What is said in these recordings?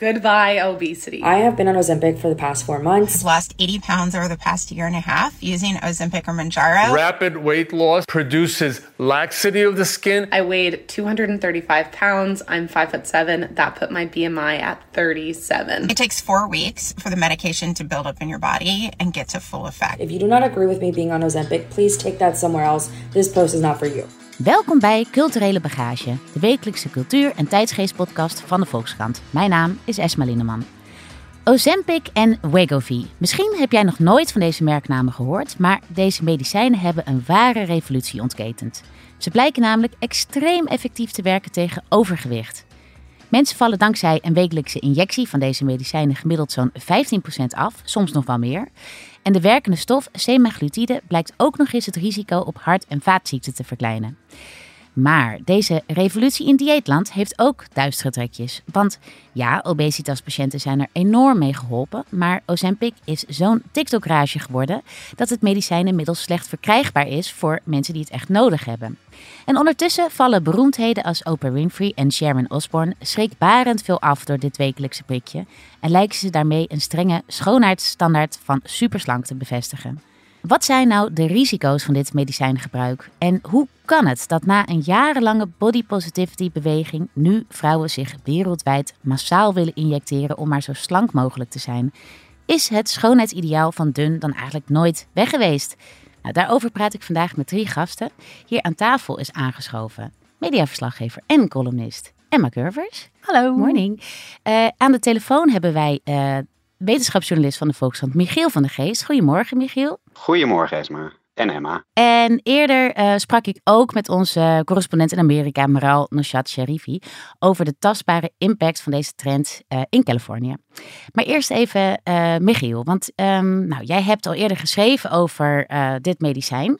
Goodbye, obesity. I have been on Ozempic for the past four months. I've lost 80 pounds over the past year and a half using Ozempic or Manjaro. Rapid weight loss produces laxity of the skin. I weighed 235 pounds. I'm five foot seven. That put my BMI at 37. It takes four weeks for the medication to build up in your body and get to full effect. If you do not agree with me being on Ozempic, please take that somewhere else. This post is not for you. Welkom bij Culturele Bagage, de wekelijkse cultuur- en tijdsgeestpodcast van de Volkskrant. Mijn naam is Esma Lindeman. Ozempic en Wegovy. Misschien heb jij nog nooit van deze merknamen gehoord, maar deze medicijnen hebben een ware revolutie ontketend. Ze blijken namelijk extreem effectief te werken tegen overgewicht. Mensen vallen dankzij een wekelijkse injectie van deze medicijnen gemiddeld zo'n 15% af, soms nog wel meer. En de werkende stof semaglutide blijkt ook nog eens het risico op hart- en vaatziekten te verkleinen. Maar deze revolutie in dieetland heeft ook duistere trekjes. Want ja, obesitaspatiënten zijn er enorm mee geholpen. Maar Ozempic is zo'n TikTok-rage geworden dat het medicijn inmiddels slecht verkrijgbaar is voor mensen die het echt nodig hebben. En ondertussen vallen beroemdheden als Oprah Winfrey en Sharon Osbourne schrikbarend veel af door dit wekelijkse prikje. En lijken ze daarmee een strenge schoonheidsstandaard van superslank te bevestigen. Wat zijn nou de risico's van dit medicijngebruik? En hoe kan het dat na een jarenlange body positivity beweging nu vrouwen zich wereldwijd massaal willen injecteren om maar zo slank mogelijk te zijn? Is het schoonheidsideaal van dun dan eigenlijk nooit weg geweest? Nou, daarover praat ik vandaag met drie gasten. Hier aan tafel is aangeschoven mediaverslaggever en columnist Emma Curvers. Hallo. Morning. Uh, aan de telefoon hebben wij uh, wetenschapsjournalist van de Volkskrant Michiel van der Geest. Goedemorgen, Michiel. Goedemorgen, Esma. En Emma. En eerder uh, sprak ik ook met onze correspondent in Amerika, Maral Noshat Sharifi, over de tastbare impact van deze trend uh, in Californië. Maar eerst even uh, Michiel, want um, nou, jij hebt al eerder geschreven over dit medicijn.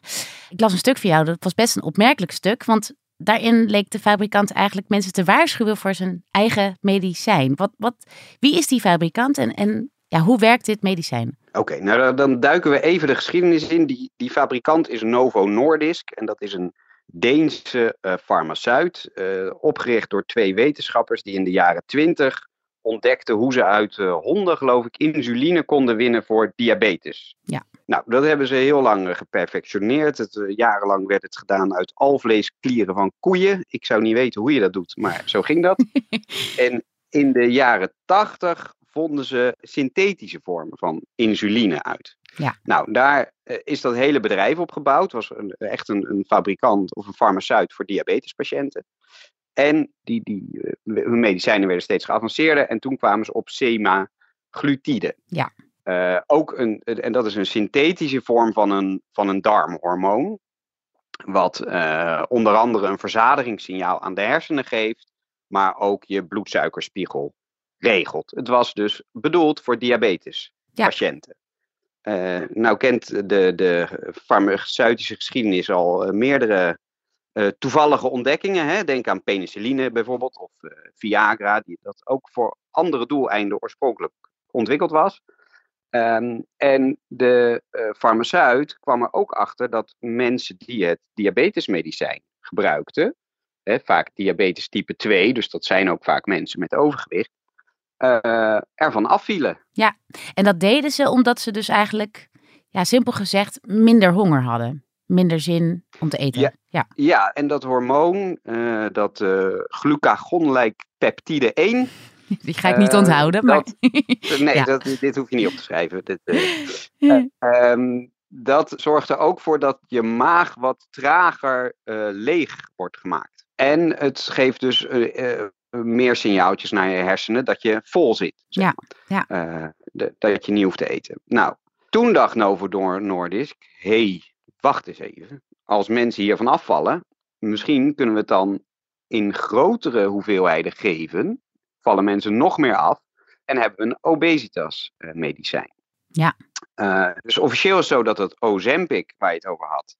Ik las een stuk van jou, dat was best een opmerkelijk stuk, want daarin leek de fabrikant eigenlijk mensen te waarschuwen voor zijn eigen medicijn. Wat, wat, wie is die fabrikant en, en ja, hoe werkt dit medicijn? Oké, nou dan duiken we even de geschiedenis in. Die, die fabrikant is Novo Nordisk en dat is een Deense uh, farmaceut, uh, opgericht door twee wetenschappers die in de jaren 20 ontdekten hoe ze uit uh, honden, geloof ik, insuline konden winnen voor diabetes. Ja. Nou, dat hebben ze heel lang geperfectioneerd. Het, jarenlang werd het gedaan uit alvleesklieren van koeien. Ik zou niet weten hoe je dat doet, maar zo ging dat. en in de jaren 80 vonden ze synthetische vormen van insuline uit. Ja. Nou, daar is dat hele bedrijf op gebouwd. Het was een, echt een, een, fabrikant of een farmaceut voor diabetespatiënten. En die, die, uh, hun medicijnen werden steeds geavanceerder. En toen kwamen ze op semaglutide. Ja. Uh, ook een, en dat is een synthetische vorm van een, van een darmhormoon. Wat onder andere een verzadigingssignaal aan de hersenen geeft. Maar ook je bloedsuikerspiegel regelt. Het was dus bedoeld voor diabetespatiënten. Ja. Uh, nou kent de, de farmaceutische geschiedenis al meerdere uh, toevallige ontdekkingen. Hè? Denk aan penicilline bijvoorbeeld, of Viagra, die dat ook voor andere doeleinden oorspronkelijk ontwikkeld was. Um, en de farmaceut kwam er ook achter dat mensen die het diabetesmedicijn gebruikten, hè, vaak diabetes type 2, dus dat zijn ook vaak mensen met overgewicht, uh, ervan afvielen. Ja, en dat deden ze omdat ze dus eigenlijk, ja, simpel gezegd, minder honger hadden. Minder zin om te eten. Ja, ja. ja en dat hormoon, uh, dat uh, glucagon-like peptide 1. Die ga ik niet onthouden. Maar... Dat, nee, ja. dat, dit hoef je niet op te schrijven. Dit, um, dat zorgt er ook voor dat je maag wat trager leeg wordt gemaakt. En het geeft dus meer signaaltjes naar je hersenen dat je vol zit. Zeg ja, ja. Uh, de, dat je niet hoeft te eten. Nou, toen dacht Novo Nordisk, hé, hey, wacht eens even. Als mensen hiervan afvallen, misschien kunnen we het dan in grotere hoeveelheden geven. Vallen mensen nog meer af en hebben we een obesitasmedicijn. Ja. Uh, dus officieel is het zo dat het Ozempic, waar je het over had,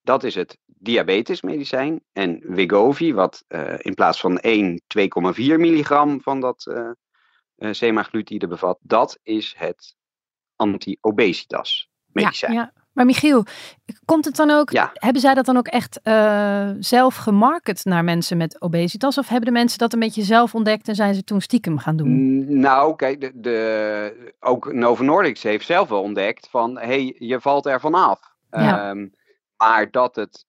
dat is het diabetesmedicijn. En Wegovy, wat uh, in plaats van 1, 2,4 milligram van dat uh, eh, semaglutide bevat, dat is het anti-obesitas medicijn. Ja. Maar Michiel, komt het dan ook, Ja. hebben zij dat dan ook echt eh, zelf gemarket naar mensen met obesitas? Of hebben de mensen dat een beetje zelf ontdekt en zijn ze toen stiekem gaan doen? Nou, kijk, de, de, ook Novo Nordisk heeft zelf wel ontdekt van, hé, hey, je valt er vanaf. Ja. Ehm, maar dat het,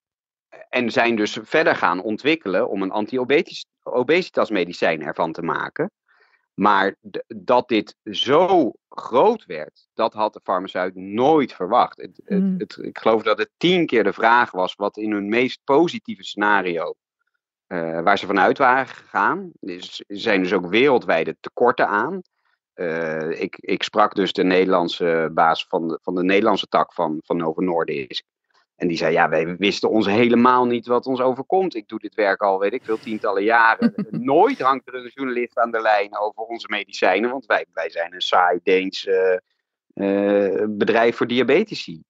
en zijn dus verder gaan ontwikkelen om een anti-obesitas medicijn ervan te maken. Maar dat dit zo groot werd, dat had de farmaceut nooit verwacht. Het, het- Mm. het- ik geloof dat het tien keer de vraag was wat in hun meest positieve scenario, eh, waar ze vanuit waren gegaan. Dus, er zijn dus ook wereldwijde tekorten aan. Eh, ik, ik sprak dus de Nederlandse baas van de, van de Nederlandse tak van, van Novo Nordisk. En die zei, ja, wij wisten ons helemaal niet wat ons overkomt. Ik doe dit werk al, weet ik veel, tientallen jaren. Nooit hangt er een journalist aan de lijn over onze medicijnen. Want wij, wij zijn een saai Deens eh, eh, bedrijf voor diabetici.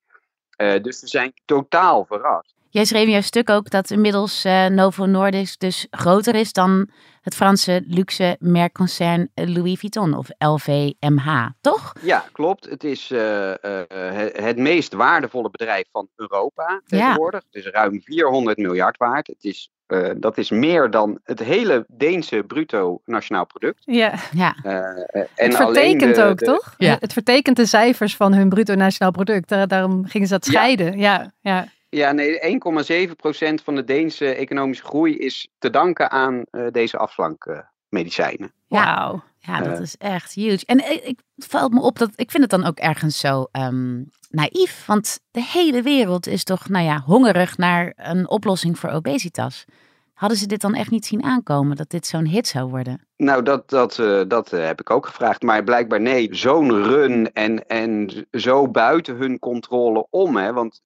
Eh, dus we zijn totaal verrast. Jij schreef in jouw stuk ook dat inmiddels eh, Novo Nordisk dus groter is dan het Franse luxe merkconcern Louis Vuitton of LVMH, toch? Ja, klopt. Het is eh, eh, het, meest waardevolle bedrijf van Europa tegenwoordig. Het is ruim 400 miljard waard. Het is, eh, dat is meer dan het hele Deense bruto nationaal product. Ja, Ja, en het vertekent de- ook, de- toch? Ja. Het vertekent de cijfers van hun bruto nationaal product. Daar- daarom gingen ze dat scheiden. Ja, ja. Ja, nee, 1,7% van de Deense economische groei is te danken aan eh, deze afslankmedicijnen. Ja. Wauw. ja dat Eh. is echt huge. En ik, ik het valt me op dat ik vind het dan ook ergens zo ehm, naïef. Want de hele wereld is toch, nou ja, hongerig naar een oplossing voor obesitas. Hadden ze dit dan echt niet zien aankomen dat dit zo'n hit zou worden? Nou, dat, dat, eh, dat eh, heb ik ook gevraagd. Maar blijkbaar nee, zo'n run en, en zo buiten hun controle om. Hè? Want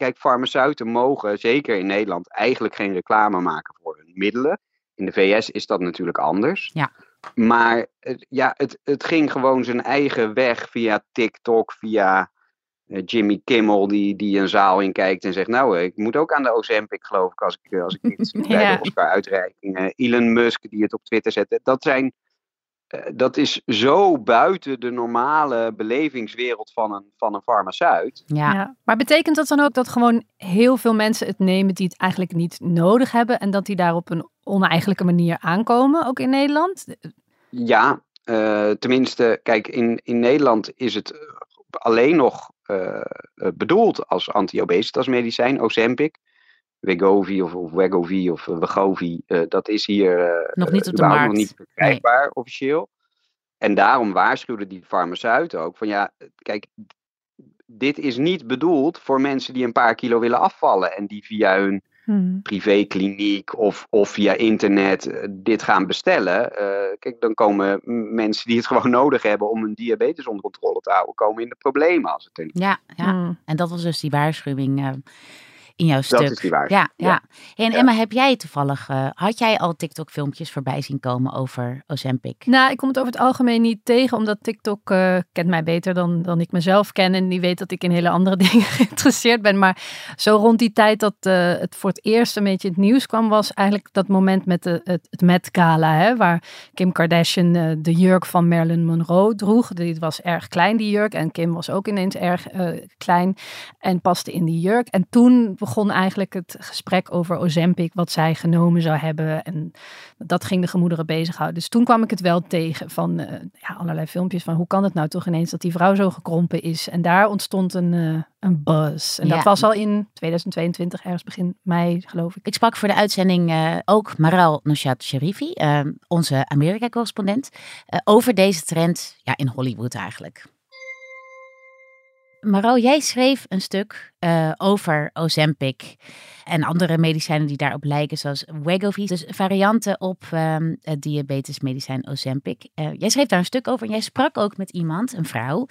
kijk, farmaceuten mogen, zeker in Nederland, eigenlijk geen reclame maken voor hun middelen. In de VS is dat natuurlijk anders. Ja. Maar het- ja, het, het ging gewoon zijn eigen weg via TikTok, via eh, Jimmy Kimmel, die, die een zaal in kijkt en zegt: Nou, ik moet ook aan de Ozempic, geloof ik, als ik, als ik zie bij Ja. de Oscar-uitreiking. Eh, Elon Musk, die het op Twitter zet. Dat zijn. Eh, dat is zo buiten de normale belevingswereld van een, van een farmaceut. Ja, Ja. Maar betekent dat dan ook dat gewoon heel veel mensen het nemen die het eigenlijk niet nodig hebben en dat die daar op een oneigenlijke manier aankomen, ook in Nederland? Ja, eh, tenminste, kijk, in, in Nederland is het eh, alleen nog bedoeld als anti-obesitasmedicijn, Ozempic. Wegovy of, of Wegovy of eh, Wegovy, eh, dat is hier eh, Nog niet op de markt. nog niet verkrijgbaar officieel. En daarom waarschuwden die farmaceuten ook van ja, kijk, dit is niet bedoeld voor mensen die een paar kilo willen afvallen en die via hun Hmm. privékliniek of, of via internet dit gaan bestellen. kijk, dan komen mensen die het gewoon nodig hebben om hun diabetes onder controle te houden, komen in de problemen als het ja, ja. Hmm. En dat was dus die waarschuwing in jouw stuk. Dat is die waarschuwing. Ja, ja. Hey, en Ja. Emma, heb jij toevallig, eh, had jij al TikTok-filmpjes voorbij zien komen over Ozempic? Nou, ik kom het over het algemeen niet tegen, omdat TikTok eh, kent mij beter dan, dan ik mezelf ken. En die weet dat ik in hele andere dingen geïnteresseerd ben. Maar zo rond die tijd dat eh, het voor het eerst een beetje het nieuws kwam, was eigenlijk dat moment met de, het, het Met Gala. Hè, waar Kim Kardashian de jurk van Marilyn Monroe droeg. Die was erg klein, die jurk. En Kim was ook ineens erg eh, klein en paste in die jurk. En toen begon eigenlijk het gesprek over Ozempic, wat zij genomen zou hebben. En dat ging de gemoederen bezighouden. Dus toen kwam ik het wel tegen van eh, ja, allerlei filmpjes van hoe kan het nou toch ineens dat die vrouw zo gekrompen is. En daar ontstond een, eh, een buzz. En Ja. dat was al in 2022, ergens begin mei geloof ik. Ik sprak voor de uitzending eh, ook Maral Noshat Sharifi, onze Amerika-correspondent, over deze trend ja, in Hollywood eigenlijk. Maral, jij schreef een stuk eh, over Ozempic en andere medicijnen die daarop lijken, zoals Wegovy, dus varianten op ehm, het diabetesmedicijn Ozempic. Eh, jij schreef daar een stuk over en jij sprak ook met iemand, een vrouw,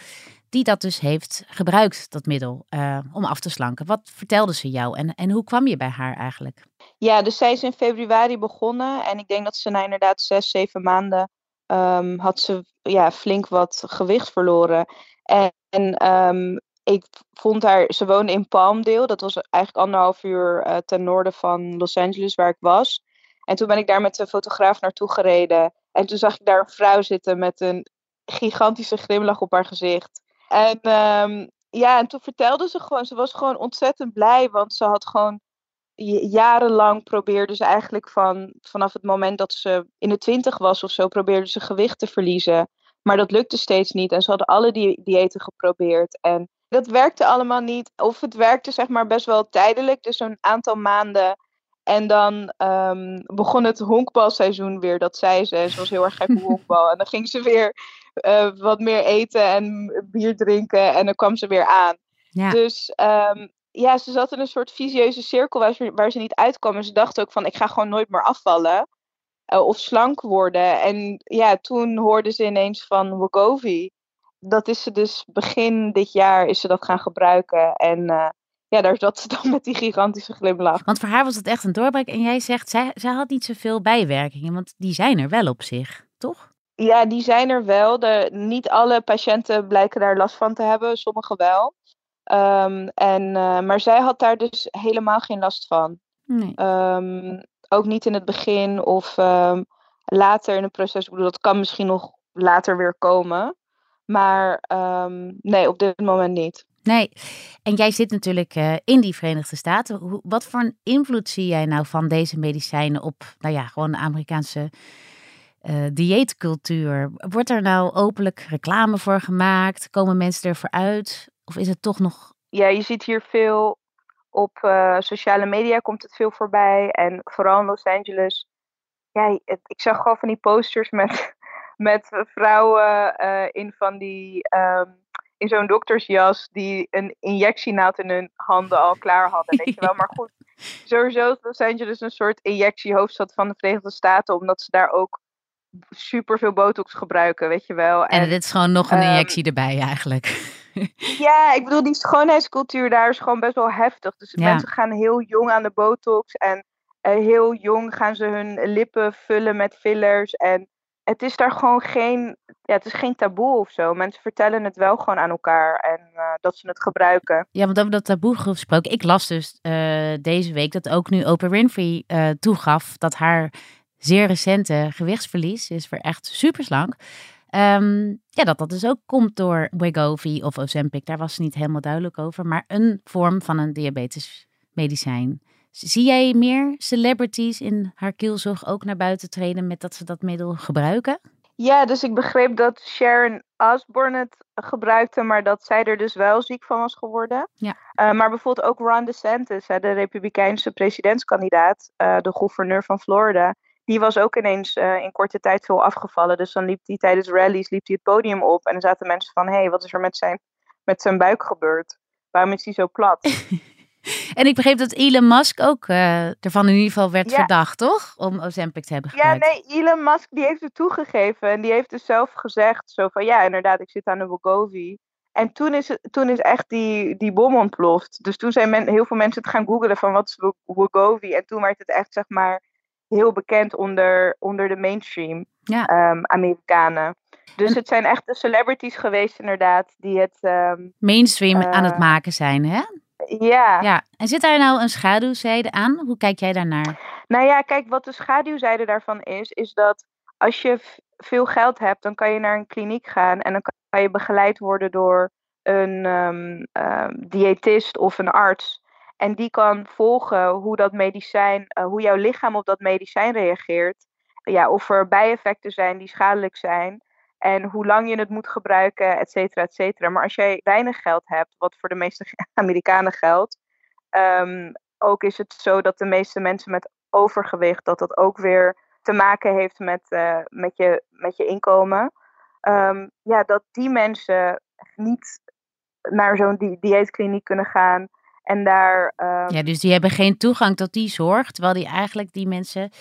die dat dus heeft gebruikt, dat middel, eh, om af te slanken. Wat vertelde ze jou en, en hoe kwam je bij haar eigenlijk? Ja, dus zij is in februari begonnen. En ik denk dat ze na inderdaad zes, zeven maanden ehm, had ze ja, flink wat gewicht verloren. En, ehm, ik vond haar, ze woonde in Palmdale. Dat was eigenlijk anderhalf uur eh, ten noorden van Los Angeles waar ik was. En toen ben ik daar met de fotograaf naartoe gereden. En toen zag ik daar een vrouw zitten met een gigantische glimlach op haar gezicht. En ehm, ja, en toen vertelde ze gewoon, ze was gewoon ontzettend blij, want ze had gewoon jarenlang probeerde ze eigenlijk van, vanaf het moment dat ze in de twintig was of zo, probeerde ze gewicht te verliezen. Maar dat lukte steeds niet. En ze hadden alle die diëten geprobeerd. En dat werkte allemaal niet. Of het werkte zeg maar best wel tijdelijk, dus een aantal maanden. En dan um, begon het honkbalseizoen weer, dat zei ze. Ze was heel erg gek op honkbal. En dan ging ze weer uh, wat meer eten en bier drinken. En dan kwam ze weer aan. Ja. Dus um, ja, ze zat in een soort visieuze cirkel waar ze, waar ze niet uitkwam. En ze dacht ook van, ik ga gewoon nooit meer afvallen. Uh, of slank worden. En ja, toen hoorde ze ineens van Wegovy. Dat is ze dus begin dit jaar is ze dat gaan gebruiken. En uh, ja, daar zat ze dan met die gigantische glimlach. Want voor haar was het echt een doorbraak. En jij zegt, zij, zij had niet zoveel bijwerkingen. Want die zijn er wel op zich, toch? Ja, die zijn er wel. De, niet alle patiënten blijken daar last van te hebben. Sommigen wel. Um, en, uh, maar zij had daar dus helemaal geen last van. Nee. Um, ook niet in het begin of um, later in het proces. Ik bedoel, dat kan misschien nog later weer komen. Maar nee, op dit moment niet. Nee, en jij zit natuurlijk uh, in die Verenigde Staten. Wat voor een invloed zie jij nou van deze medicijnen op, nou ja, gewoon de Amerikaanse uh, dieetcultuur? Wordt er nou openlijk reclame voor gemaakt? Komen mensen ervoor uit? Of is het toch nog. Ja, je ziet hier veel op uh, sociale media komt het veel voorbij. En vooral in Los Angeles. Ja, het, ik zag gewoon van die posters met, met vrouwen uh, in van die. Um, in zo'n doktersjas die een injectienaald in hun handen al klaar hadden. Weet je wel. Maar goed, sowieso is Los Angeles een soort injectiehoofdstad van de Verenigde Staten. Omdat ze daar ook super veel botox gebruiken, weet je wel. En, en dit is gewoon nog een ehm, injectie erbij eigenlijk. ja, ik bedoel, die schoonheidscultuur daar is gewoon best wel heftig. Dus mensen gaan heel jong aan de botox en uh, heel jong gaan ze hun lippen vullen met fillers. En het is daar gewoon geen, ja, het is geen taboe of zo. Mensen vertellen het wel gewoon aan elkaar en uh, dat ze het gebruiken. Ja, want over dat taboe gesproken. Ik las dus uh, deze week dat ook nu Oprah Winfrey toegaf dat haar zeer recente gewichtsverlies is voor echt super slank. Um, ja, dat dat dus ook komt door Wegovy of Ozempic. Daar was ze niet helemaal duidelijk over. Maar een vorm van een diabetesmedicijn. Zie jij meer celebrities in haar kielzorg ook naar buiten treden met dat ze dat middel gebruiken? Ja, dus ik begreep dat Sharon Osbourne het gebruikte, maar dat zij er dus wel ziek van was geworden. Ja. Uh, maar bijvoorbeeld ook Ron DeSantis, de republikeinse presidentskandidaat, uh, de gouverneur van Florida die was ook ineens uh, in korte tijd veel afgevallen. Dus dan liep hij tijdens rallies liep hij het podium op. En dan zaten mensen van, hé, hey, wat is er met zijn, met zijn buik gebeurd? Waarom is hij zo plat? en ik begreep dat Elon Musk ook uh, ervan in ieder geval werd verdacht, toch? Om Ozempic te hebben gebruikt. Ja, nee, Elon Musk die heeft het toegegeven. En die heeft dus zelf gezegd, zo van, ja, inderdaad, ik zit aan de Wegovy. En toen is, het, toen is echt die, die bom ontploft. Dus toen zijn men, heel veel mensen het gaan googelen van wat is Wegovy. En toen werd het echt, zeg maar heel bekend onder, onder de mainstream ja. um, Amerikanen. Dus het zijn echt de celebrities geweest, inderdaad, die het. Um, mainstream aan het eh, maken zijn, hè? Ja. ja. En zit daar nou een schaduwzijde aan? Hoe kijk jij daarnaar? Nou ja, kijk, wat de schaduwzijde daarvan is, is dat als je veel geld hebt, dan kan je naar een kliniek gaan en dan kan je begeleid worden door een um, diëtist of een arts. En die kan volgen hoe dat medicijn, uh, hoe jouw lichaam op dat medicijn reageert. Ja, of er bijeffecten zijn die schadelijk zijn. En hoe lang je het moet gebruiken, et cetera, et cetera. Maar als jij weinig geld hebt, wat voor de meeste Amerikanen geldt. Um, ook is het zo dat de meeste mensen met overgewicht, dat dat ook weer te maken heeft met, uh, met, je, met je inkomen. Um, ja, dat die mensen niet naar zo'n di dieetkliniek kunnen gaan en daar. Ehm, ja, dus die hebben geen toegang tot die zorg. Terwijl die eigenlijk die mensen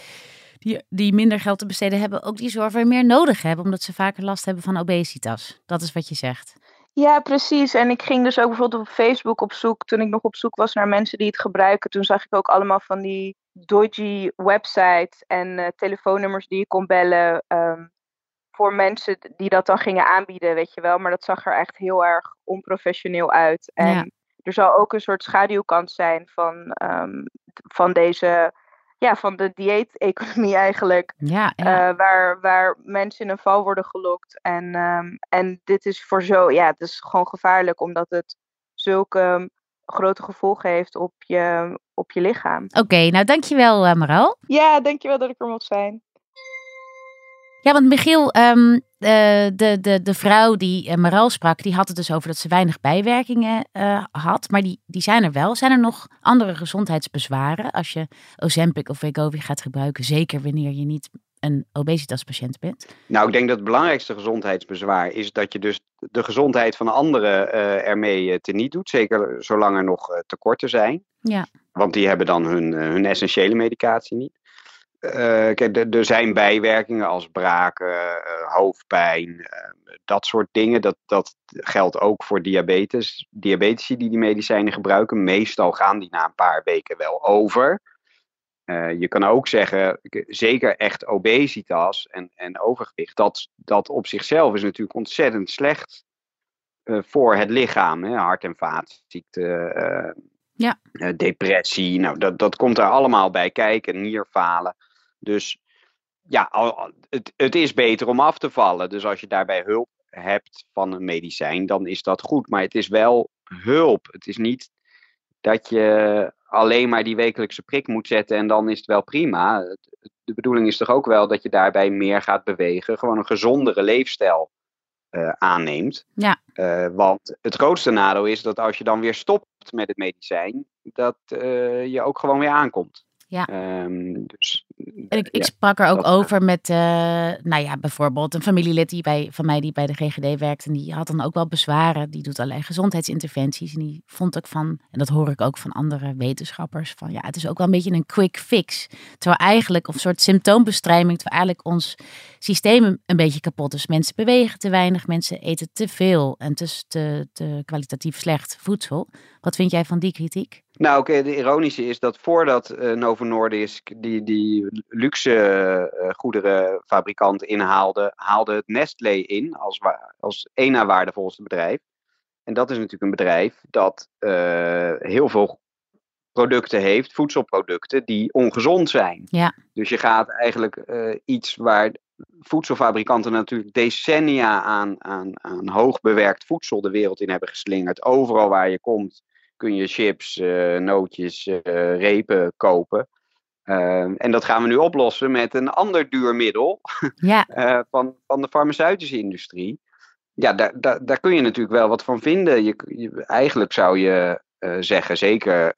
die, die minder geld te besteden hebben, ook die zorg weer meer nodig hebben. Omdat ze vaker last hebben van obesitas. Dat is wat je zegt. Ja, precies. En ik ging dus ook bijvoorbeeld op Facebook op zoek. Toen ik nog op zoek was naar mensen die het gebruiken. Toen zag ik ook allemaal van die dodgy websites en uh, telefoonnummers die je kon bellen. Ehm, voor mensen die dat dan gingen aanbieden, weet je wel. Maar dat zag er echt heel erg onprofessioneel uit. En er zal ook een soort schaduwkant zijn van, um, van deze ja, van de dieet-economie eigenlijk. Ja, ja. Eh, waar, waar mensen in een val worden gelokt. En, ehm, en dit is voor zo, ja, het is gewoon gevaarlijk omdat het zulke grote gevolgen heeft op je, op je lichaam. Oké, nou dankjewel uh, Maral. Ja, dankjewel dat ik er mocht zijn. Ja, want Michiel, um, de, de, de, de vrouw die uh, Maral sprak, die had het dus over dat ze weinig bijwerkingen uh, had. Maar die, die zijn er wel. Zijn er nog andere gezondheidsbezwaren als je Ozempic of Wegovy gaat gebruiken? Zeker wanneer je niet een obesitaspatiënt bent? Nou, ik denk dat het belangrijkste gezondheidsbezwaar is dat je dus de gezondheid van anderen uh, ermee teniet doet. Zeker zolang er nog tekorten zijn. Ja. Want die hebben dan hun, hun essentiële medicatie niet. Uh, kijk, er zijn bijwerkingen als braken, uh, hoofdpijn, uh, dat soort dingen. Dat, dat geldt ook voor diabetes. Diabetici die die medicijnen gebruiken, meestal gaan die na een paar weken wel over. je kan ook zeggen, zeker echt obesitas en, en overgewicht, dat, dat op zichzelf is natuurlijk ontzettend slecht voor het lichaam. Hè? Hart- en vaatziekten, ja. depressie, nou, dat, dat komt er allemaal bij kijken, nierfalen. Dus ja, het, het is beter om af te vallen. Dus als je daarbij hulp hebt van een medicijn, dan is dat goed. Maar het is wel hulp. Het is niet dat je alleen maar die wekelijkse prik moet zetten en dan is het wel prima. De bedoeling is toch ook wel dat je daarbij meer gaat bewegen, gewoon een gezondere leefstijl uh, aanneemt. Ja. Uh, want het grootste nadeel is dat als je dan weer stopt met het medicijn, dat uh, je ook gewoon weer aankomt. Ja. Um, dus, en ik, sprak er ook over met, eh, nou ja, bijvoorbeeld een familielid die bij, van mij die bij de GGD werkt. En die had dan ook wel bezwaren. Die doet allerlei gezondheidsinterventies. En die vond ik van, en dat hoor ik ook van andere wetenschappers, van ja, het is ook wel een beetje een quick fix. Terwijl eigenlijk, of een soort symptoombestrijding, terwijl eigenlijk ons systeem een, een beetje kapot is. Mensen bewegen te weinig, mensen eten te veel en te, te, te kwalitatief slecht voedsel. Wat vind jij van die kritiek? Nou, oké, de ironische is dat voordat eh, Novo Nordisk die, die luxe eh, goederenfabrikant inhaalde, haalde het Nestlé in als, als één na waardevolste bedrijf. En dat is natuurlijk een bedrijf dat eh, heel veel producten heeft, voedselproducten, die ongezond zijn. Ja. Dus je gaat eigenlijk iets waar voedselfabrikanten natuurlijk decennia aan, aan, aan hoogbewerkt voedsel de wereld in hebben geslingerd. Overal waar je komt kun je chips, eh, nootjes, eh, repen kopen. Eh, en dat gaan we nu oplossen met een ander duur middel Ja, eh, van, van de farmaceutische industrie. Ja, daar, daar, daar kun je natuurlijk wel wat van vinden. Je, je- eigenlijk zou je zeggen, zeker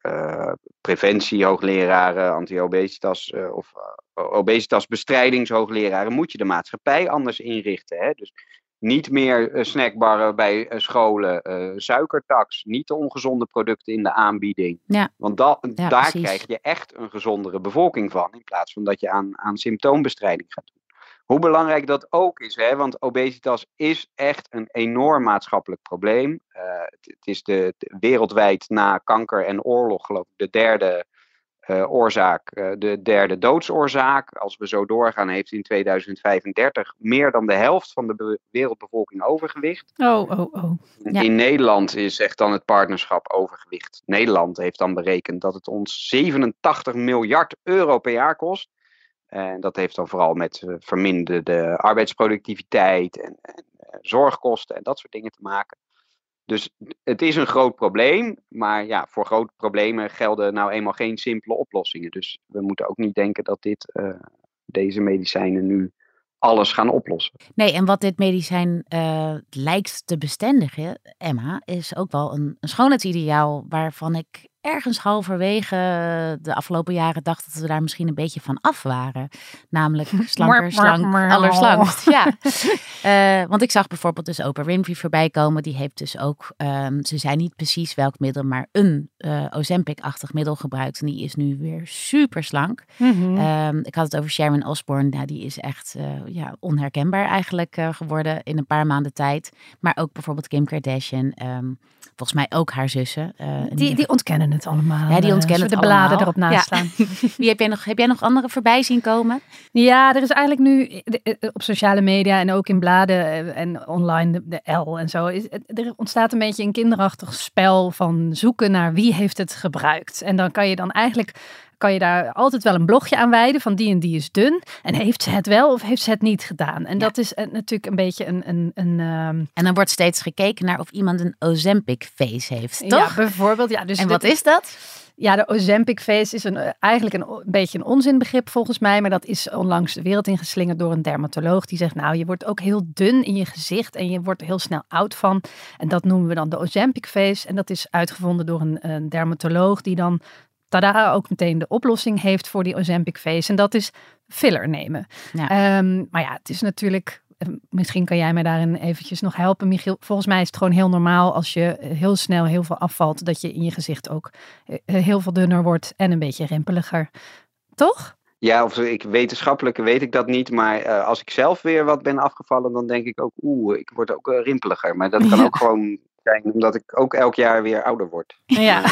preventie, hoogleraren, anti-obesitas of uh, obesitasbestrijdingshoogleraren, moet je de maatschappij anders inrichten. Hè? Dus niet meer eh, snackbarren bij eh, scholen, eh, suikertax, niet de ongezonde producten in de aanbieding. Ja. Want da- Ja, daar precies. krijg je echt een gezondere bevolking van, in plaats van dat je aan, aan symptoombestrijding gaat doen. Hoe belangrijk dat ook is, hè? want obesitas is echt een enorm maatschappelijk probleem. Het, het is de, de- wereldwijd na kanker en oorlog, geloof ik, de derde oorzaak, eh, de derde doodsoorzaak. Als we zo doorgaan, heeft in 2035 meer dan de helft van de be- wereldbevolking overgewicht. Oh, oh, oh. Ja. In Nederland is echt dan het partnerschap overgewicht. Nederland heeft dan berekend dat het ons 87 miljard euro per jaar kost. En dat heeft dan vooral met eh, verminderde arbeidsproductiviteit en, en eh, zorgkosten en dat soort dingen te maken. Dus het is een groot probleem, maar ja, voor grote problemen gelden nou eenmaal geen simpele oplossingen. Dus we moeten ook niet denken dat dit, eh, deze medicijnen nu alles gaan oplossen. Nee, en wat dit medicijn eh, lijkt te bestendigen, Emma, is ook wel een, een schoonheidsideaal waarvan ik ergens halverwege de afgelopen jaren dacht dat we daar misschien een beetje van af waren. Namelijk slanker, slank, allerslangst. Ja. Eh, want ik zag bijvoorbeeld dus Oprah Winfrey voorbij komen. Die heeft dus ook, ehm, ze zei niet precies welk middel, maar een eh Ozempic-achtig middel gebruikt. En die is nu weer super slank. Mhm. Ehm, ik had het over Sharon Osbourne. Nou, die is echt eh, ja, onherkenbaar eigenlijk eh, geworden in een paar maanden tijd. Maar ook bijvoorbeeld Kim Kardashian. ehm, volgens mij ook haar zussen. eh, Die, ieder die ontkennen het allemaal. Ja, die eh, ontkennen het de bladen erop naast Ja. staan. Wie heb jij nog? Heb jij nog andere voorbij zien komen? Ja, er is eigenlijk nu eh, eh, op sociale media en ook in bladen en online de, de L en zo. Er ontstaat een beetje een kinderachtig spel van zoeken naar wie heeft het gebruikt. En dan kan je dan eigenlijk kan je daar altijd wel een blogje aan wijden van die en die is dun. En heeft ze het wel of heeft ze het niet gedaan? En dat is eh, natuurlijk een beetje een... een, een ehm, En dan wordt steeds gekeken naar of iemand een Ozempic face heeft, toch? Ja, bijvoorbeeld. Ja, dus en wat is dat? Ja, de Ozempic face is een, eh, eigenlijk een beetje een onzinbegrip volgens mij. Maar dat is onlangs de wereld ingeslingerd door een dermatoloog. Die zegt, nou, je wordt ook heel dun in je gezicht. En je wordt er heel snel oud van. En dat noemen we dan de Ozempic face. En dat is uitgevonden door een, een dermatoloog. Die dan, tada, ook meteen de oplossing heeft voor die Ozempic face. En dat is filler nemen. Ja. Ehm, maar ja, het is natuurlijk... eh, Misschien kan jij mij daarin eventjes nog helpen, Michiel. Volgens mij is het gewoon heel normaal als je eh, heel snel heel veel afvalt, dat je in je gezicht ook eh, heel veel dunner wordt en een beetje rimpeliger. Toch? Ja, of ik, wetenschappelijk weet ik dat niet. Maar eh, als ik zelf weer wat ben afgevallen, dan denk ik ook, oeh, ik word ook rimpeliger. Maar dat kan Ja. ook gewoon zijn omdat ik ook elk jaar weer ouder word. Ja.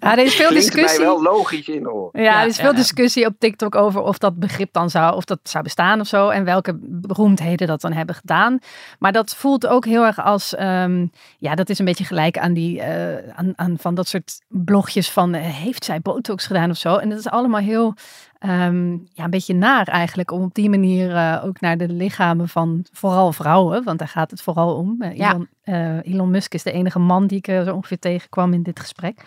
Ja, er is veel klinkt mij discussie. wel logisch in oren. Ja, er is veel discussie op TikTok over of dat begrip dan zou, of dat zou bestaan of zo. En welke beroemdheden dat dan hebben gedaan. Maar dat voelt ook heel erg als, ehm, ja, dat is een beetje gelijk aan die, eh, aan, aan van dat soort blogjes van, eh, heeft zij botox gedaan of zo? En dat is allemaal heel, ehm, ja, een beetje naar eigenlijk. Om op die manier eh, ook naar de lichamen van vooral vrouwen, want daar gaat het vooral om. Eh, Ja. Elon, eh, Elon Musk is de enige man die ik eh, zo ongeveer tegenkwam in dit gesprek.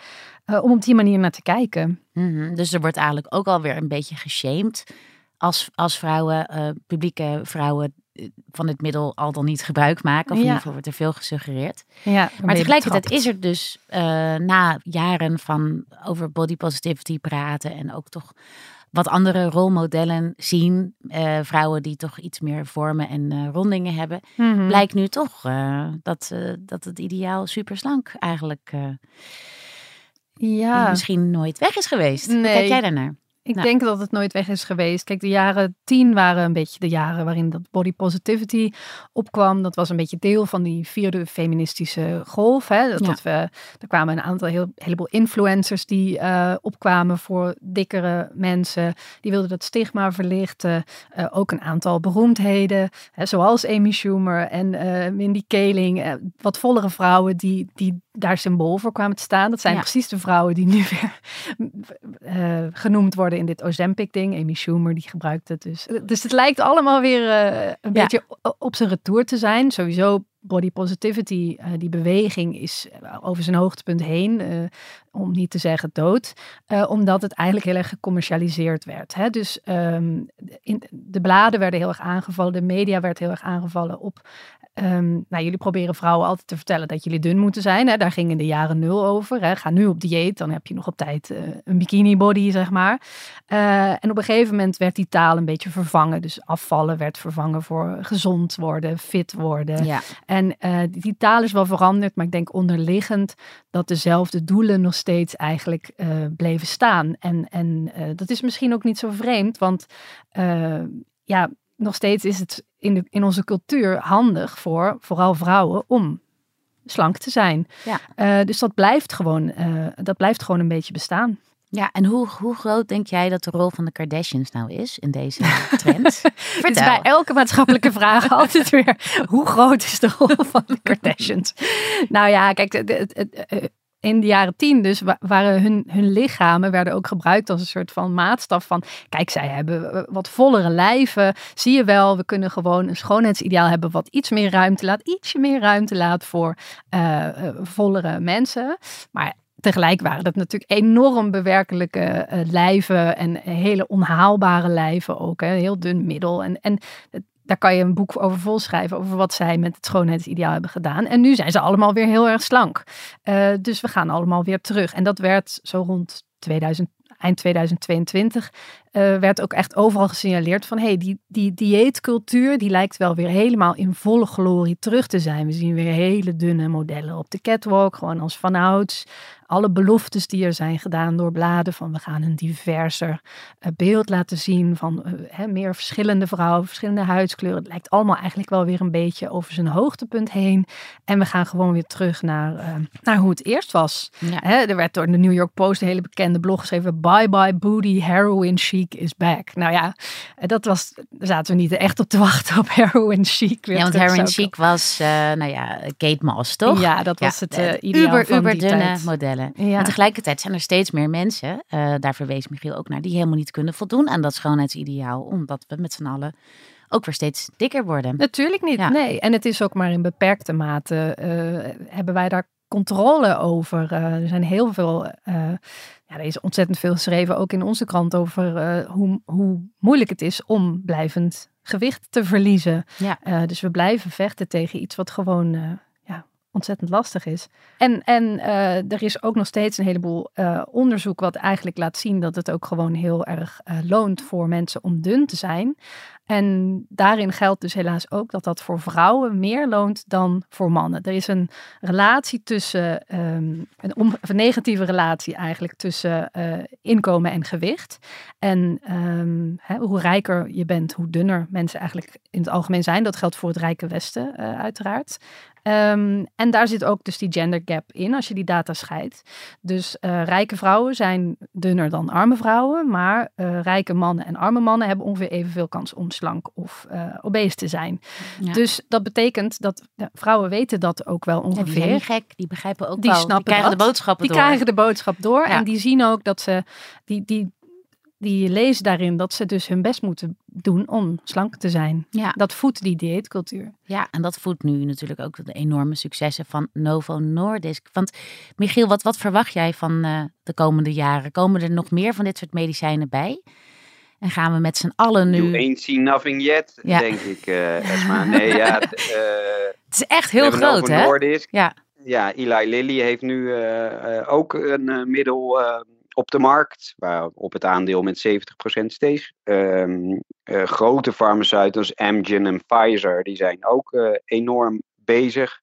Om op die manier naar te kijken. Mhm, Dus er wordt eigenlijk ook alweer een beetje geshamed als, als vrouwen, publieke vrouwen van het middel al dan niet gebruik maken. Of in ieder geval wordt er veel gesuggereerd. Ja, Maar tegelijkertijd betrapt. is er dus na jaren van over body positivity praten en ook toch wat andere rolmodellen zien, eh, vrouwen die toch iets meer vormen en eh, rondingen hebben, Mhm. blijkt nu toch eh, dat, dat het ideaal superslank eigenlijk Ja, misschien nooit weg is geweest. Hoe kijk jij daarnaar? Ik Nou. denk dat het nooit weg is geweest. Kijk, de jaren tien waren een beetje de jaren waarin dat body positivity opkwam. Dat was een beetje deel van die vierde feministische golf. Hè? Dat, Ja. dat we, er kwamen een aantal, heel, heleboel influencers die eh, opkwamen voor dikkere mensen. Die wilden dat stigma verlichten. Eh, ook een aantal beroemdheden, hè, zoals Amy Schumer en eh Mindy Kaling. wat vollere vrouwen die, die daar symbool voor kwamen te staan. Dat zijn Ja. precies de vrouwen die nu weer eh, genoemd worden in dit Ozempic-ding. Amy Schumer, die gebruikt het dus. Dus het lijkt allemaal weer eh, een Ja. beetje op zijn retour te zijn. Sowieso body positivity, eh, die beweging is over zijn hoogtepunt heen, eh, om niet te zeggen dood, eh, omdat het eigenlijk heel erg gecommercialiseerd werd. Hè? Dus ehm, in, de bladen werden heel erg aangevallen, de media werd heel erg aangevallen op. ehm, nou, jullie proberen vrouwen altijd te vertellen dat jullie dun moeten zijn. Hè? Daar ging in de jaren nul over. Hè? Ga nu op dieet, dan heb je nog op tijd eh, een bikini body, zeg maar. Eh, en op een gegeven moment werd die taal een beetje vervangen. Dus afvallen werd vervangen voor gezond worden, fit worden. Ja. En eh, die, taal is wel veranderd, maar ik denk onderliggend dat dezelfde doelen nog steeds eigenlijk eh, bleven staan. En, en eh, dat is misschien ook niet zo vreemd, want ja, nog steeds is het in, de, in onze cultuur handig voor vooral vrouwen om slank te zijn. Ja. Dus dat blijft, gewoon, dat blijft gewoon een beetje bestaan. Ja, en hoe, hoe groot denk jij dat de rol van de Kardashians nou is in deze trend? Het is bij elke maatschappelijke vraag altijd weer, hoe groot is de rol van de Kardashians? Nou ja, kijk, eh, in de jaren tien dus wa- waren hun, hun lichamen werden ook gebruikt als een soort van maatstaf van, kijk, zij hebben wat vollere lijven. Zie je wel, we kunnen gewoon een schoonheidsideaal hebben wat iets meer ruimte laat, ietsje meer ruimte laat voor eh, eh, vollere mensen. Maar tegelijk waren dat natuurlijk enorm bewerkelijke eh, lijven en hele onhaalbare lijven ook. Hè? Heel dun middel. En, en daar kan je een boek over volschrijven, over wat zij met het schoonheidsideaal hebben gedaan. En nu zijn ze allemaal weer heel erg slank. Eh, dus we gaan allemaal weer terug. En dat werd zo rond 2000, eind 2022, eh, werd ook echt overal gesignaleerd van, hé, hey, die, die dieetcultuur, die lijkt wel weer helemaal in volle glorie terug te zijn. We zien weer hele dunne modellen op de catwalk, gewoon als vanouds. Alle beloftes die er zijn gedaan door bladen van we gaan een diverser eh, beeld laten zien van eh, meer verschillende vrouwen, verschillende huidskleuren. Het lijkt allemaal eigenlijk wel weer een beetje over zijn hoogtepunt heen. En we gaan gewoon weer terug naar, eh, naar hoe het eerst was. Ja. Er werd door de New York Post een hele bekende blog geschreven: Bye bye booty, heroin chic is back. Nou ja, dat was, daar zaten we niet echt op te wachten op heroin chic. Ja, want Heroin Chic was, nou ja, Kate Moss, toch? Ja, dat was het, ideaal uber, van uber die dunne tijd. modellen. Ja. En tegelijkertijd zijn er steeds meer mensen, eh, daar verwees Michiel ook naar, die helemaal niet kunnen voldoen aan dat schoonheidsideaal. Omdat we met z'n allen ook weer steeds dikker worden. Natuurlijk niet, Ja. nee. En het is ook maar in beperkte mate eh, hebben wij daar controle over. Eh, er zijn heel veel, ja, er is ontzettend veel geschreven, ook in onze krant, over hoe, hoe moeilijk het is om blijvend gewicht te verliezen. Ja. Dus we blijven vechten tegen iets wat gewoon ontzettend lastig is. En, en eh, er is ook nog steeds een heleboel eh, onderzoek wat eigenlijk laat zien dat het ook gewoon heel erg eh, loont voor mensen om dun te zijn. En daarin geldt dus helaas ook dat dat voor vrouwen meer loont dan voor mannen. Er is een relatie tussen, ehm, een, negatieve relatie eigenlijk tussen eh, inkomen en gewicht. En ehm, hè, hoe rijker je bent, hoe dunner mensen eigenlijk in het algemeen zijn. Dat geldt voor het rijke Westen eh, uiteraard. Ehm, en daar zit ook dus die gender gap in als je die data scheidt. Dus eh, rijke vrouwen zijn dunner dan arme vrouwen, maar rijke mannen en arme mannen hebben ongeveer evenveel kans om slank of eh obese te zijn. Ja. Dus dat betekent dat ja, vrouwen weten dat ook wel Ja, die ongeveer. gek, die begrijpen ook Die wel. snappen die krijgen dat. de boodschappen die door. krijgen de boodschap door en die zien ook dat ze die, die, die lezen daarin dat ze dus hun best moeten doen om slank te zijn. Ja. Dat voedt die dieetcultuur. Ja, en dat voedt nu natuurlijk ook de enorme successen van Novo Nordisk. Want Michiel, wat, wat verwacht jij van eh, de komende jaren? Komen er nog meer van dit soort medicijnen bij? En gaan we met z'n allen You nu... ain't seen nothing yet, Ja. denk ik, eh Esma. Nee, ja. eh, Het is echt heel groot, hè? Noordisk. Ja. Ja, Eli Lilly heeft nu eh, ook een middel op de markt, waarop het aandeel met 70% steeg. Ehm, eh, grote farmaceuten als Amgen en Pfizer, die zijn ook enorm bezig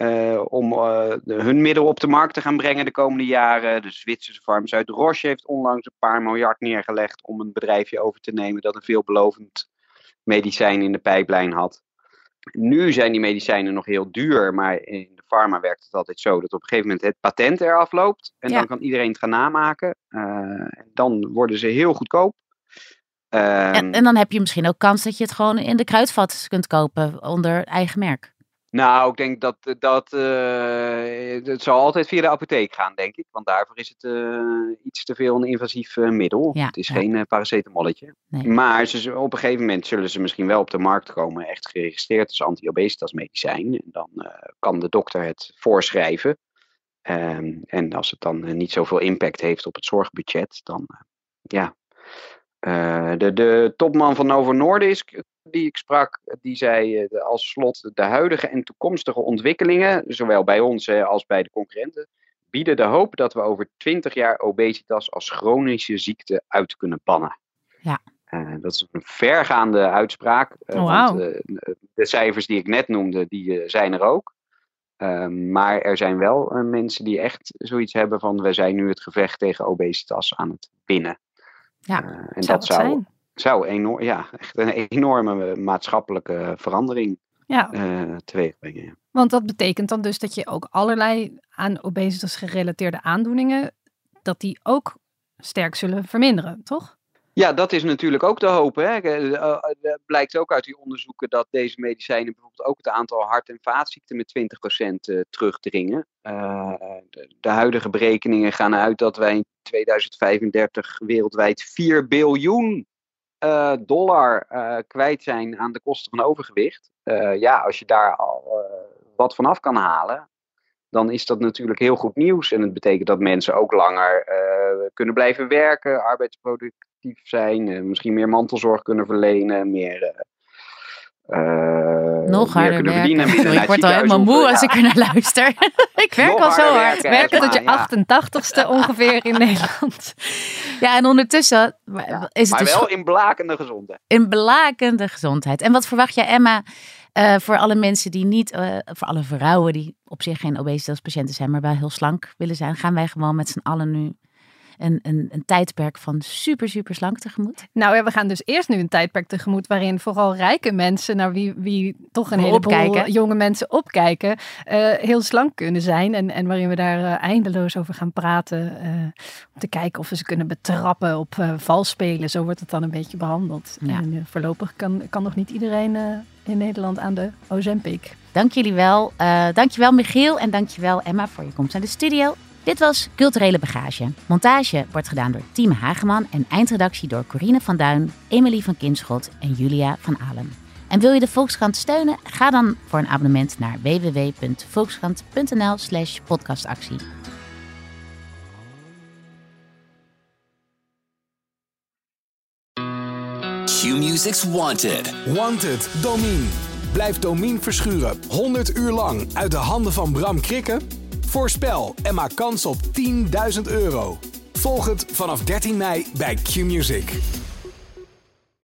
eh, om eh, de- hun middel op de markt te gaan brengen de komende jaren. De Zwitserse farmaceut Roche heeft onlangs een paar miljard neergelegd om een bedrijfje over te nemen dat een veelbelovend medicijn in de pijplijn had. Nu zijn die medicijnen nog heel duur, maar in de pharma werkt het altijd zo dat op een gegeven moment het patent eraf loopt. En Ja. dan kan iedereen het gaan namaken. En dan worden ze heel goedkoop. Ehm, En, en dan heb je misschien ook kans dat je het gewoon in de kruidvat kunt kopen onder eigen merk. Nou, ik denk dat dat. eh, het zal altijd via de apotheek gaan, denk ik. Want daarvoor is het eh, iets te veel een invasief eh, middel. Ja, het is ja. geen eh, paracetamolletje. Nee. Maar ze, op een gegeven moment zullen ze misschien wel op de markt komen, echt geregistreerd als anti-obesitasmedicijn. En dan eh, kan de dokter het voorschrijven. Ehm, en als het dan eh, niet zoveel impact heeft op het zorgbudget, dan eh, ja. Eh, de, de topman van Novo Nordisk, die ik sprak, die zei eh, als slot: de huidige en toekomstige ontwikkelingen, zowel bij ons als bij de concurrenten, bieden de hoop dat we over 20 jaar obesitas als chronische ziekte uit kunnen bannen. Ja. Eh, dat is een vergaande uitspraak. eh, Oh, want, de cijfers die ik net noemde, die zijn er ook. Ehm, maar er zijn wel mensen die echt zoiets hebben van we zijn nu het gevecht tegen obesitas aan het winnen. Ja, en Zou dat zou, zijn? Zou enorm, ja, echt een enorme maatschappelijke verandering Ja, eh teweeg brengen. ja. want dat betekent dan dus dat je ook allerlei aan obesitas gerelateerde aandoeningen, dat die ook sterk zullen verminderen, toch? Ja, dat is natuurlijk ook de hoop. Hè. Eh, eh, eh, blijkt ook uit die onderzoeken dat deze medicijnen bijvoorbeeld ook het aantal hart- en vaatziekten met 20% eh, terugdringen. De huidige berekeningen gaan uit dat wij in 2035 wereldwijd 4 biljoen eh, dollar eh, kwijt zijn aan de kosten van overgewicht. Eh, ja, als je daar al wat van af kan halen, dan is dat natuurlijk heel goed nieuws. En het betekent dat mensen ook langer kunnen blijven werken, arbeidsproductief zijn, misschien meer mantelzorg kunnen verlenen, meer. Eh, Nog harder werken. ik word al helemaal moe als ik er naar luister. ik werk Nog al zo hard. werken. Werken tot je Ja. 88ste ongeveer in Nederland. Ja, en ondertussen Ja, is het maar dus wel in blakende gezondheid. een blakende gezondheid. En wat verwacht jij, Emma, eh, voor alle mensen die niet, eh, voor alle vrouwen die op zich geen obesitaspatiënten zijn, maar wel heel slank willen zijn, gaan wij gewoon met z'n allen nu een, een, een tijdperk van super, super slank tegemoet? Nou ja, we gaan dus eerst nu een tijdperk tegemoet waarin vooral rijke mensen, naar wie, wie toch een heleboel Opkijken. jonge mensen opkijken, eh, heel slank kunnen zijn. En, en waarin we daar eh, eindeloos over gaan praten. eh, om te kijken of we ze kunnen betrappen op valspelen. Zo wordt het dan een beetje behandeld. Ja. En voorlopig kan, kan nog niet iedereen in Nederland aan de Ozempic. Dank jullie wel. Eh dankjewel Michiel en dankjewel Emma voor je komst naar de studio. Dit was Culturele Bagage. Montage wordt gedaan door Team Hageman en eindredactie door Corine van Duin, Emily van Kinschot en Julia van Alen. En wil je de Volkskrant steunen? Ga dan voor een abonnement naar www.volkskrant.nl slash podcastactie. Q-Music's Wanted. Wanted, Domine. Blijf Domine verschuren 100 uur lang uit de handen van Bram Krikken? Voorspel en maak kans op 10.000 euro. Volg het vanaf 13 mei bij Q-Music.